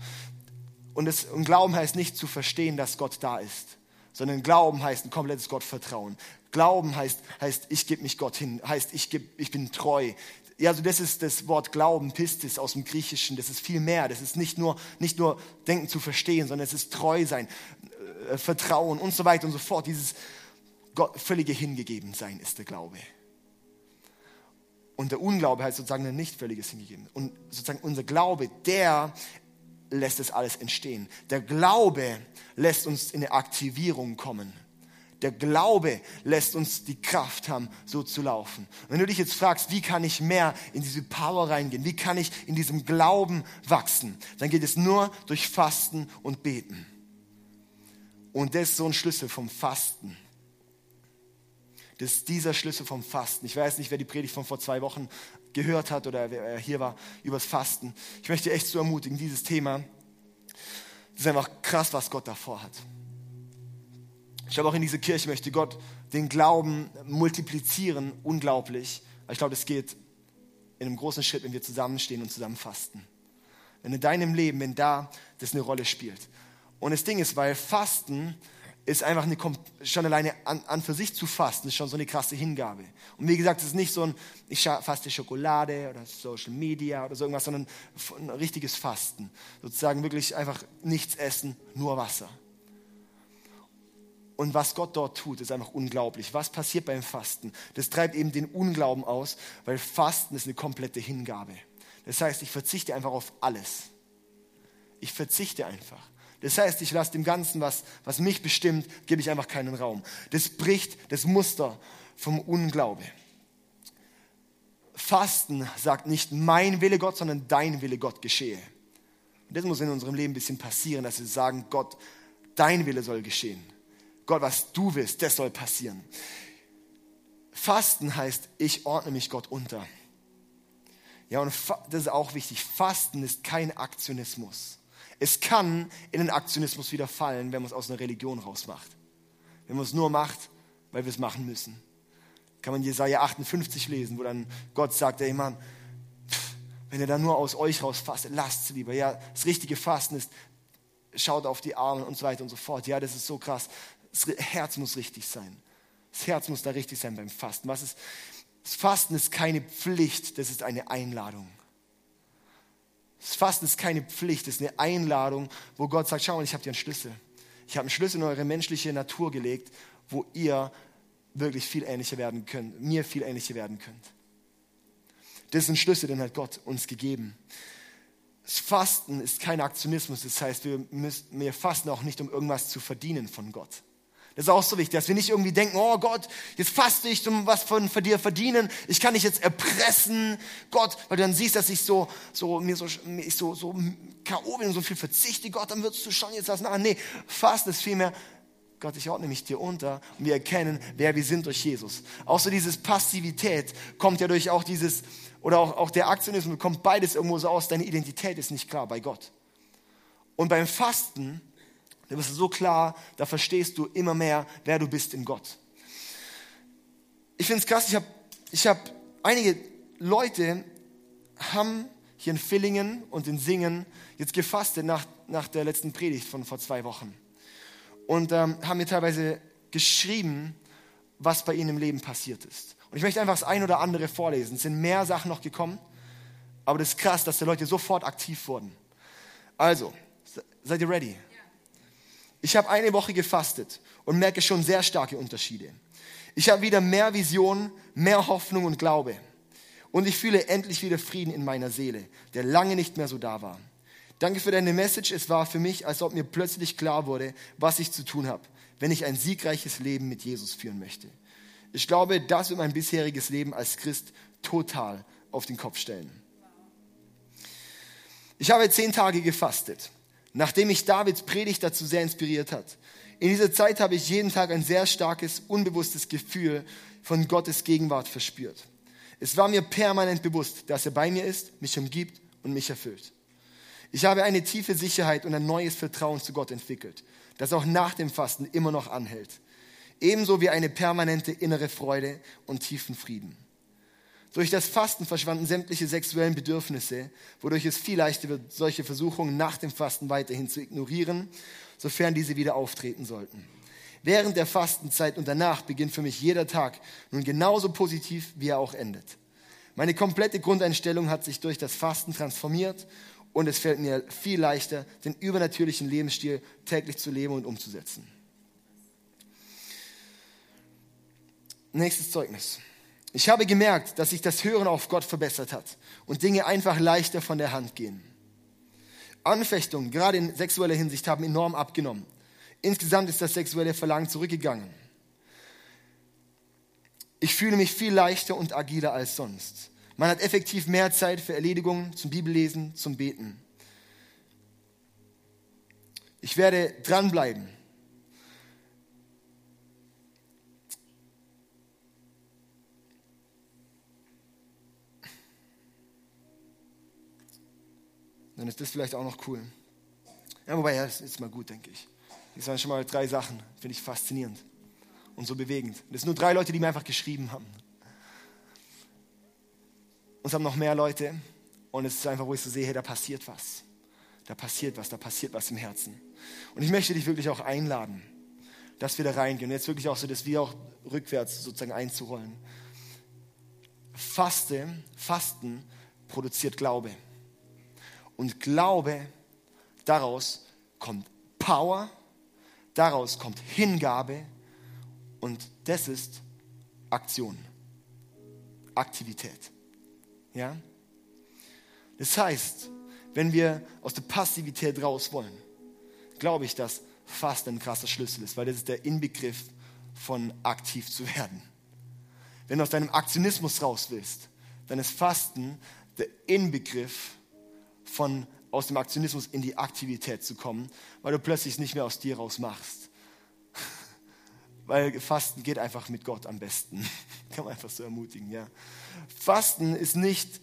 Und, das, und Glauben heißt nicht zu verstehen, dass Gott da ist, sondern Glauben heißt ein komplettes Gottvertrauen. Glauben heißt, heißt ich gebe mich Gott hin, heißt ich, geb, ich bin treu. Ja, also das ist das Wort Glauben, Pistis aus dem Griechischen. Das ist viel mehr. Das ist nicht nur, nicht nur Denken zu verstehen, sondern es ist treu sein, äh, Vertrauen und so weiter und so fort. Dieses Gott, völlige Hingegebensein ist der Glaube. Und der Unglaube heißt sozusagen ein nicht völliges Hingegeben. Und sozusagen unser Glaube, der lässt es alles entstehen. Der Glaube lässt uns in eine Aktivierung kommen. Der Glaube lässt uns die Kraft haben, so zu laufen. Wenn du dich jetzt fragst, wie kann ich mehr in diese Power reingehen? Wie kann ich in diesem Glauben wachsen? Dann geht es nur durch Fasten und Beten. Und das ist so ein Schlüssel vom Fasten. Das ist dieser Schlüssel vom Fasten. Ich weiß nicht, wer die Predigt von vor zwei Wochen gehört hat oder wer hier war, übers Fasten. Ich möchte echt so ermutigen, dieses Thema, das ist einfach krass, was Gott davor hat. Ich glaube, auch in dieser Kirche möchte Gott den Glauben multiplizieren, unglaublich. Aber ich glaube, das geht in einem großen Schritt, wenn wir zusammenstehen und zusammen fasten. Wenn in deinem Leben, wenn da das eine Rolle spielt. Und das Ding ist, weil Fasten ist einfach eine, schon alleine an, an für sich zu fasten, ist schon so eine krasse Hingabe. Und wie gesagt, es ist nicht so ein, ich faste Schokolade oder Social Media oder so irgendwas, sondern ein richtiges Fasten. Sozusagen wirklich einfach nichts essen, nur Wasser. Und was Gott dort tut, ist einfach unglaublich. Was passiert beim Fasten? Das treibt eben den Unglauben aus, weil Fasten ist eine komplette Hingabe. Das heißt, ich verzichte einfach auf alles. Ich verzichte einfach. Das heißt, ich lasse dem Ganzen, was, was mich bestimmt, gebe ich einfach keinen Raum. Das bricht das Muster vom Unglaube. Fasten sagt nicht mein Wille Gott, sondern dein Wille Gott geschehe. Und das muss in unserem Leben ein bisschen passieren, dass wir sagen, Gott, dein Wille soll geschehen. Gott, was du willst, das soll passieren. Fasten heißt, ich ordne mich Gott unter. Ja, und das ist auch wichtig. Fasten ist kein Aktionismus. Es kann in den Aktionismus wieder fallen, wenn man es aus einer Religion rausmacht. Wenn man es nur macht, weil wir es machen müssen. Kann man Jesaja 58 lesen, wo dann Gott sagt, ey Mann, wenn ihr da nur aus euch raus fastet, lasst es lieber. Ja, das richtige Fasten ist, schaut auf die Arme und so weiter und so fort. Ja, das ist so krass. Das Herz muss richtig sein. Das Herz muss da richtig sein beim Fasten. Was ist, das Fasten ist keine Pflicht, das ist eine Einladung. Das Fasten ist keine Pflicht, das ist eine Einladung, wo Gott sagt, schau mal, ich habe dir einen Schlüssel. Ich habe einen Schlüssel in eure menschliche Natur gelegt, wo ihr wirklich viel ähnlicher werden könnt, mir viel ähnlicher werden könnt. Das ist ein Schlüssel, den hat Gott uns gegeben. Das Fasten ist kein Aktionismus, das heißt, wir, müssen, wir fasten auch nicht, um irgendwas zu verdienen von Gott. Das ist auch so wichtig, dass wir nicht irgendwie denken, oh Gott, jetzt faste ich zum was von, von dir verdienen. Ich kann dich jetzt erpressen. Gott, weil du dann siehst, dass ich so, so, mir so, ich so, so K.O. bin und so viel verzichte. Gott, dann würdest du schon jetzt was machen. Nee, Fasten ist vielmehr, Gott, ich ordne mich dir unter und wir erkennen, wer wir sind durch Jesus. Auch so dieses Passivität kommt ja durch auch dieses, oder auch, auch der Aktionismus, kommt beides irgendwo so aus. Deine Identität ist nicht klar bei Gott. Und beim Fasten da bist du so klar, da verstehst du immer mehr, wer du bist in Gott. Ich finde es krass, ich habe ich hab, einige Leute haben hier in Villingen und in Singen jetzt gefastet nach, nach der letzten Predigt von vor zwei Wochen. Und ähm, haben mir teilweise geschrieben, was bei ihnen im Leben passiert ist. Und ich möchte einfach das ein oder andere vorlesen. Es sind mehr Sachen noch gekommen, aber das ist krass, dass die Leute sofort aktiv wurden. Also, seid ihr ready? Ich habe eine Woche gefastet und merke schon sehr starke Unterschiede. Ich habe wieder mehr Vision, mehr Hoffnung und Glaube. Und ich fühle endlich wieder Frieden in meiner Seele, der lange nicht mehr so da war. Danke für deine Message. Es war für mich, als ob mir plötzlich klar wurde, was ich zu tun habe, wenn ich ein siegreiches Leben mit Jesus führen möchte. Ich glaube, das wird mein bisheriges Leben als Christ total auf den Kopf stellen. Ich habe zehn Tage gefastet nachdem mich Davids Predigt dazu sehr inspiriert hat. In dieser Zeit habe ich jeden Tag ein sehr starkes, unbewusstes Gefühl von Gottes Gegenwart verspürt. Es war mir permanent bewusst, dass er bei mir ist, mich umgibt und mich erfüllt. Ich habe eine tiefe Sicherheit und ein neues Vertrauen zu Gott entwickelt, das auch nach dem Fasten immer noch anhält. Ebenso wie eine permanente innere Freude und tiefen Frieden. Durch das Fasten verschwanden sämtliche sexuellen Bedürfnisse, wodurch es viel leichter wird, solche Versuchungen nach dem Fasten weiterhin zu ignorieren, sofern diese wieder auftreten sollten. Während der Fastenzeit und danach beginnt für mich jeder Tag nun genauso positiv, wie er auch endet. Meine komplette Grundeinstellung hat sich durch das Fasten transformiert und es fällt mir viel leichter, den übernatürlichen Lebensstil täglich zu leben und umzusetzen. Nächstes Zeugnis. Ich habe gemerkt, dass sich das Hören auf Gott verbessert hat und Dinge einfach leichter von der Hand gehen. Anfechtungen, gerade in sexueller Hinsicht, haben enorm abgenommen. Insgesamt ist das sexuelle Verlangen zurückgegangen. Ich fühle mich viel leichter und agiler als sonst. Man hat effektiv mehr Zeit für Erledigungen, zum Bibellesen, zum Beten. Ich werde dranbleiben dann ist das vielleicht auch noch cool. Ja, wobei, ja, das ist mal gut, denke ich. Das waren schon mal drei Sachen, finde ich faszinierend und so bewegend. Das sind nur drei Leute, die mir einfach geschrieben haben. Und es haben noch mehr Leute und es ist einfach, wo ich so sehe, hey, da passiert was. Da passiert was, da passiert was im Herzen. Und ich möchte dich wirklich auch einladen, dass wir da reingehen. Und jetzt wirklich auch so, dass wir auch rückwärts sozusagen einzurollen. Faste, Fasten produziert Glaube. Und Glaube, daraus kommt Power, daraus kommt Hingabe und das ist Aktion, Aktivität. Ja? Das heißt, wenn wir aus der Passivität raus wollen, glaube ich, dass Fasten ein krasser Schlüssel ist, weil das ist der Inbegriff von aktiv zu werden. Wenn du aus deinem Aktionismus raus willst, dann ist Fasten der Inbegriff von aus dem Aktionismus in die Aktivität zu kommen, weil du plötzlich nicht mehr aus dir raus machst. Weil Fasten geht einfach mit Gott am besten. Kann man einfach so ermutigen, ja. Fasten ist nicht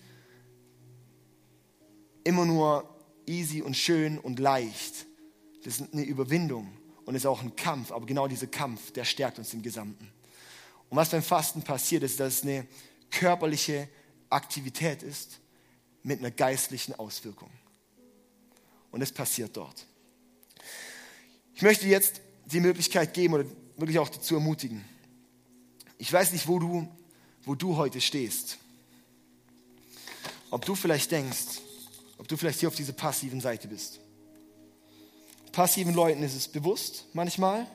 immer nur easy und schön und leicht. Das ist eine Überwindung und ist auch ein Kampf, aber genau dieser Kampf, der stärkt uns im Gesamten. Und was beim Fasten passiert, ist, dass es eine körperliche Aktivität ist, mit einer geistlichen Auswirkung. Und es passiert dort. Ich möchte jetzt die Möglichkeit geben oder wirklich auch dazu ermutigen. Ich weiß nicht, wo du, wo du heute stehst. Ob du vielleicht denkst, ob du vielleicht hier auf dieser passiven Seite bist. Passiven Leuten ist es bewusst manchmal.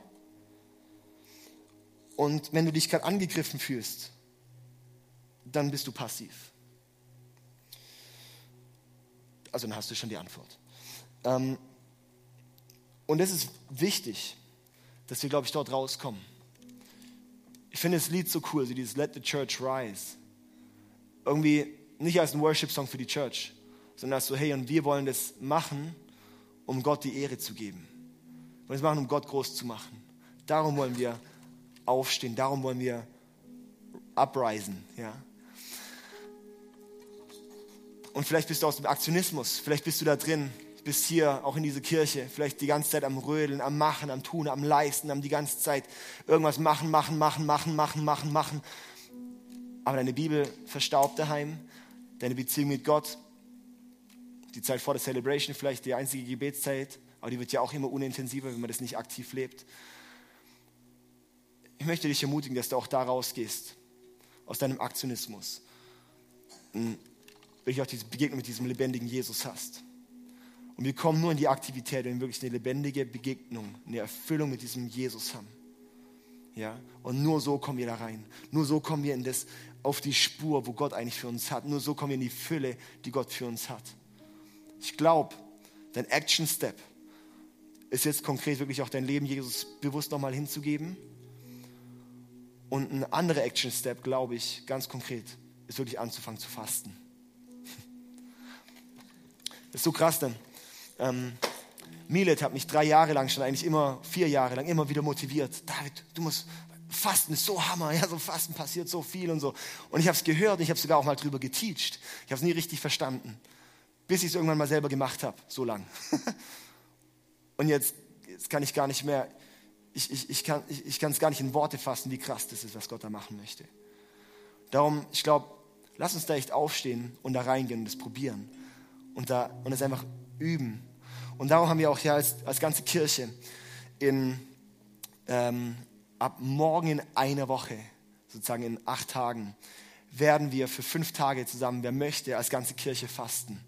Und wenn du dich gerade angegriffen fühlst, dann bist du passiv also dann hast du schon die Antwort. Ähm, und es ist wichtig, dass wir, glaube ich, dort rauskommen. Ich finde das Lied so cool, so dieses Let the Church Rise. Irgendwie nicht als ein Worship-Song für die Church, sondern als so, hey, und wir wollen das machen, um Gott die Ehre zu geben. Wir wollen es machen, um Gott groß zu machen. Darum wollen wir aufstehen, darum wollen wir uprisen, ja. Und vielleicht bist du aus dem Aktionismus, vielleicht bist du da drin, bist hier auch in diese Kirche, vielleicht die ganze Zeit am Rödeln, am Machen, am Tun, am Leisten, am die ganze Zeit irgendwas machen, machen, machen, machen, machen, machen, machen. Aber deine Bibel verstaubt daheim, deine Beziehung mit Gott, die Zeit vor der Celebration vielleicht die einzige Gebetszeit, aber die wird ja auch immer unintensiver, wenn man das nicht aktiv lebt. Ich möchte dich ermutigen, dass du auch da rausgehst, aus deinem Aktionismus. Wirklich auch diese Begegnung mit diesem lebendigen Jesus hast. Und wir kommen nur in die Aktivität, wenn wir wirklich eine lebendige Begegnung, eine Erfüllung mit diesem Jesus haben. Ja? Und nur so kommen wir da rein. Nur so kommen wir in das, auf die Spur, wo Gott eigentlich für uns hat. Nur so kommen wir in die Fülle, die Gott für uns hat. Ich glaube, dein Action Step ist jetzt konkret wirklich auch dein Leben Jesus bewusst nochmal hinzugeben. Und ein anderer Action Step, glaube ich, ganz konkret, ist wirklich anzufangen zu fasten. Das ist so krass denn. Ähm, Milet hat mich drei Jahre lang schon, eigentlich immer vier Jahre lang, immer wieder motiviert. David, du musst Fasten ist so Hammer, ja, so Fasten passiert so viel und so. Und ich habe es gehört und ich habe sogar auch mal drüber geteacht. Ich habe es nie richtig verstanden, bis ich es irgendwann mal selber gemacht habe, so lang. und jetzt, jetzt kann ich gar nicht mehr, ich, ich, ich kann es ich, ich gar nicht in Worte fassen, wie krass das ist, was Gott da machen möchte. Darum, ich glaube, lass uns da echt aufstehen und da reingehen und das probieren und da und es einfach üben und darum haben wir auch hier als, als ganze Kirche in, ähm, ab morgen in einer Woche, sozusagen in acht Tagen, werden wir für fünf Tage zusammen, wer möchte, als ganze Kirche fasten.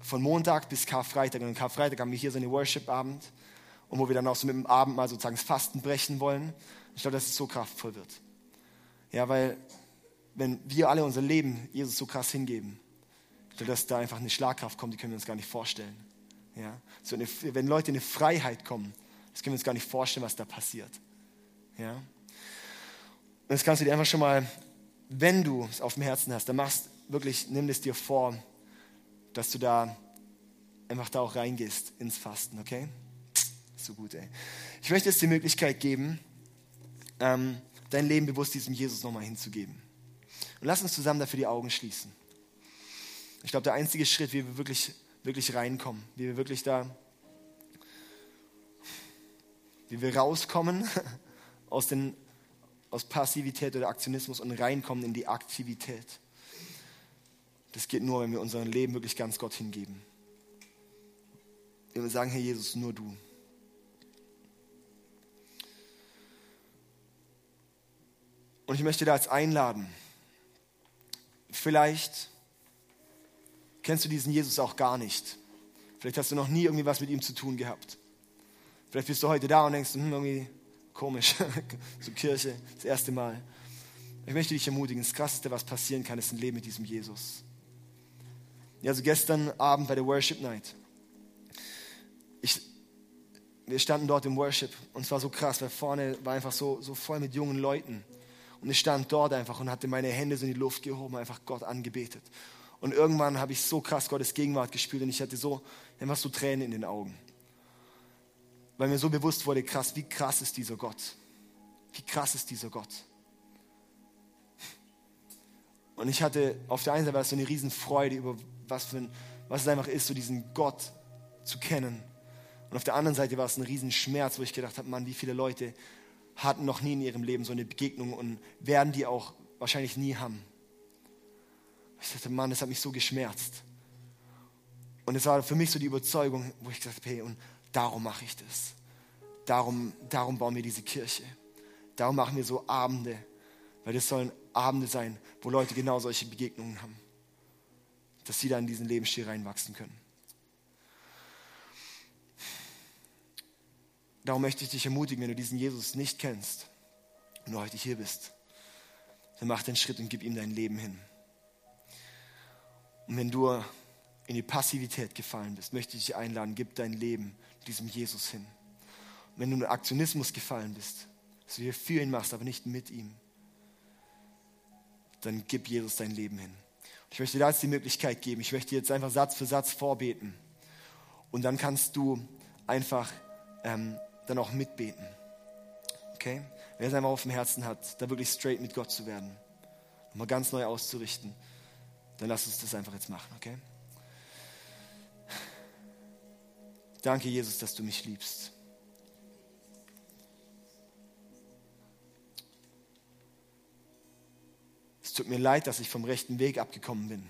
Von Montag bis Karfreitag. Und Karfreitag haben wir hier so einen Worship-Abend, und wo wir dann auch so mit dem Abend mal sozusagen das Fasten brechen wollen. Ich glaube, dass es so kraftvoll wird. Ja, weil wenn wir alle unser Leben Jesus so krass hingeben, dass da einfach eine Schlagkraft kommt, die können wir uns gar nicht vorstellen. Ja? So eine, wenn Leute in eine Freiheit kommen, das können wir uns gar nicht vorstellen, was da passiert. Ja? Und das kannst du dir einfach schon mal, wenn du es auf dem Herzen hast, dann machst wirklich, nimm es dir vor, dass du da einfach da auch reingehst ins Fasten, okay? So gut, ey. Ich möchte jetzt die Möglichkeit geben, ähm, dein Leben bewusst diesem Jesus nochmal hinzugeben. Und lass uns zusammen dafür die Augen schließen. Ich glaube, der einzige Schritt, wie wir wirklich, wirklich reinkommen, wie wir wirklich da, wie wir rauskommen aus, den, aus Passivität oder Aktionismus und reinkommen in die Aktivität. Das geht nur, wenn wir unser Leben wirklich ganz Gott hingeben. Wenn wir sagen, Herr Jesus, nur du. Und ich möchte da jetzt einladen. Vielleicht kennst du diesen Jesus auch gar nicht. Vielleicht hast du noch nie irgendwie was mit ihm zu tun gehabt. Vielleicht bist du heute da und denkst, hm, irgendwie komisch, so Kirche, das erste Mal. Ich möchte dich ermutigen, das Krasseste, was passieren kann, ist ein Leben mit diesem Jesus. Ja, also gestern Abend bei der Worship Night. Ich, wir standen dort im Worship und es war so krass, weil vorne war einfach so, so voll mit jungen Leuten. Und ich stand dort einfach und hatte meine Hände so in die Luft gehoben, einfach Gott angebetet. Und irgendwann habe ich so krass Gottes Gegenwart gespürt und ich hatte so einfach so Tränen in den Augen. Weil mir so bewusst wurde, krass, wie krass ist dieser Gott. Wie krass ist dieser Gott. Und ich hatte, auf der einen Seite war so eine Riesenfreude über was, für ein, was es einfach ist, so diesen Gott zu kennen. Und auf der anderen Seite war es ein Riesenschmerz, wo ich gedacht habe, Mann, wie viele Leute hatten noch nie in ihrem Leben so eine Begegnung und werden die auch wahrscheinlich nie haben. Ich dachte, Mann, das hat mich so geschmerzt. Und es war für mich so die Überzeugung, wo ich gesagt habe, hey, und darum mache ich das. Darum, darum bauen wir diese Kirche. Darum machen wir so Abende. Weil das sollen Abende sein, wo Leute genau solche Begegnungen haben. Dass sie da in diesen Lebensstil reinwachsen können. Darum möchte ich dich ermutigen, wenn du diesen Jesus nicht kennst und du heute hier bist, dann mach den Schritt und gib ihm dein Leben hin. Und wenn du in die Passivität gefallen bist, möchte ich dich einladen, gib dein Leben diesem Jesus hin. Und wenn du in Aktionismus gefallen bist, dass du hier für ihn machst, aber nicht mit ihm, dann gib Jesus dein Leben hin. Ich möchte dir jetzt die Möglichkeit geben. Ich möchte jetzt einfach Satz für Satz vorbeten. Und dann kannst du einfach ähm, dann auch mitbeten. Okay? Wer es einfach auf dem Herzen hat, da wirklich straight mit Gott zu werden, mal ganz neu auszurichten, dann lass uns das einfach jetzt machen, okay? Danke, Jesus, dass du mich liebst. Es tut mir leid, dass ich vom rechten Weg abgekommen bin.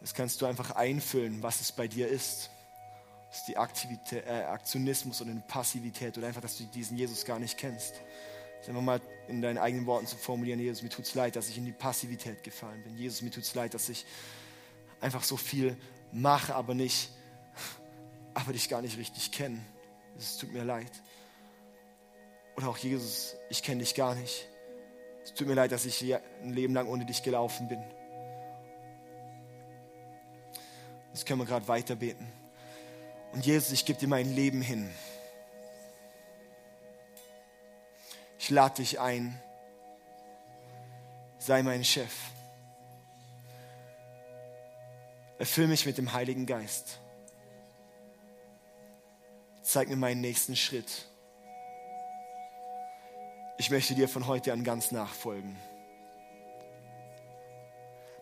Das kannst du einfach einfüllen, was es bei dir ist. Ist die Aktivität, äh, Aktionismus oder eine Passivität oder einfach, dass du diesen Jesus gar nicht kennst. Das einfach mal in deinen eigenen Worten zu formulieren, Jesus, mir tut es leid, dass ich in die Passivität gefallen bin. Jesus, mir tut es leid, dass ich einfach so viel mache, aber nicht, aber dich gar nicht richtig kenne. Es tut mir leid. Oder auch Jesus, ich kenne dich gar nicht. Es tut mir leid, dass ich ein Leben lang ohne dich gelaufen bin. Jetzt können wir gerade weiter beten. Und Jesus, ich gebe dir mein Leben hin. Ich lade dich ein. Sei mein Chef. Erfüll mich mit dem Heiligen Geist. Zeig mir meinen nächsten Schritt. Ich möchte dir von heute an ganz nachfolgen.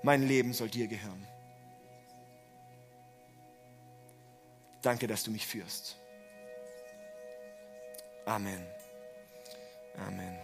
Mein Leben soll dir gehören. Danke, dass du mich führst. Amen. Amen.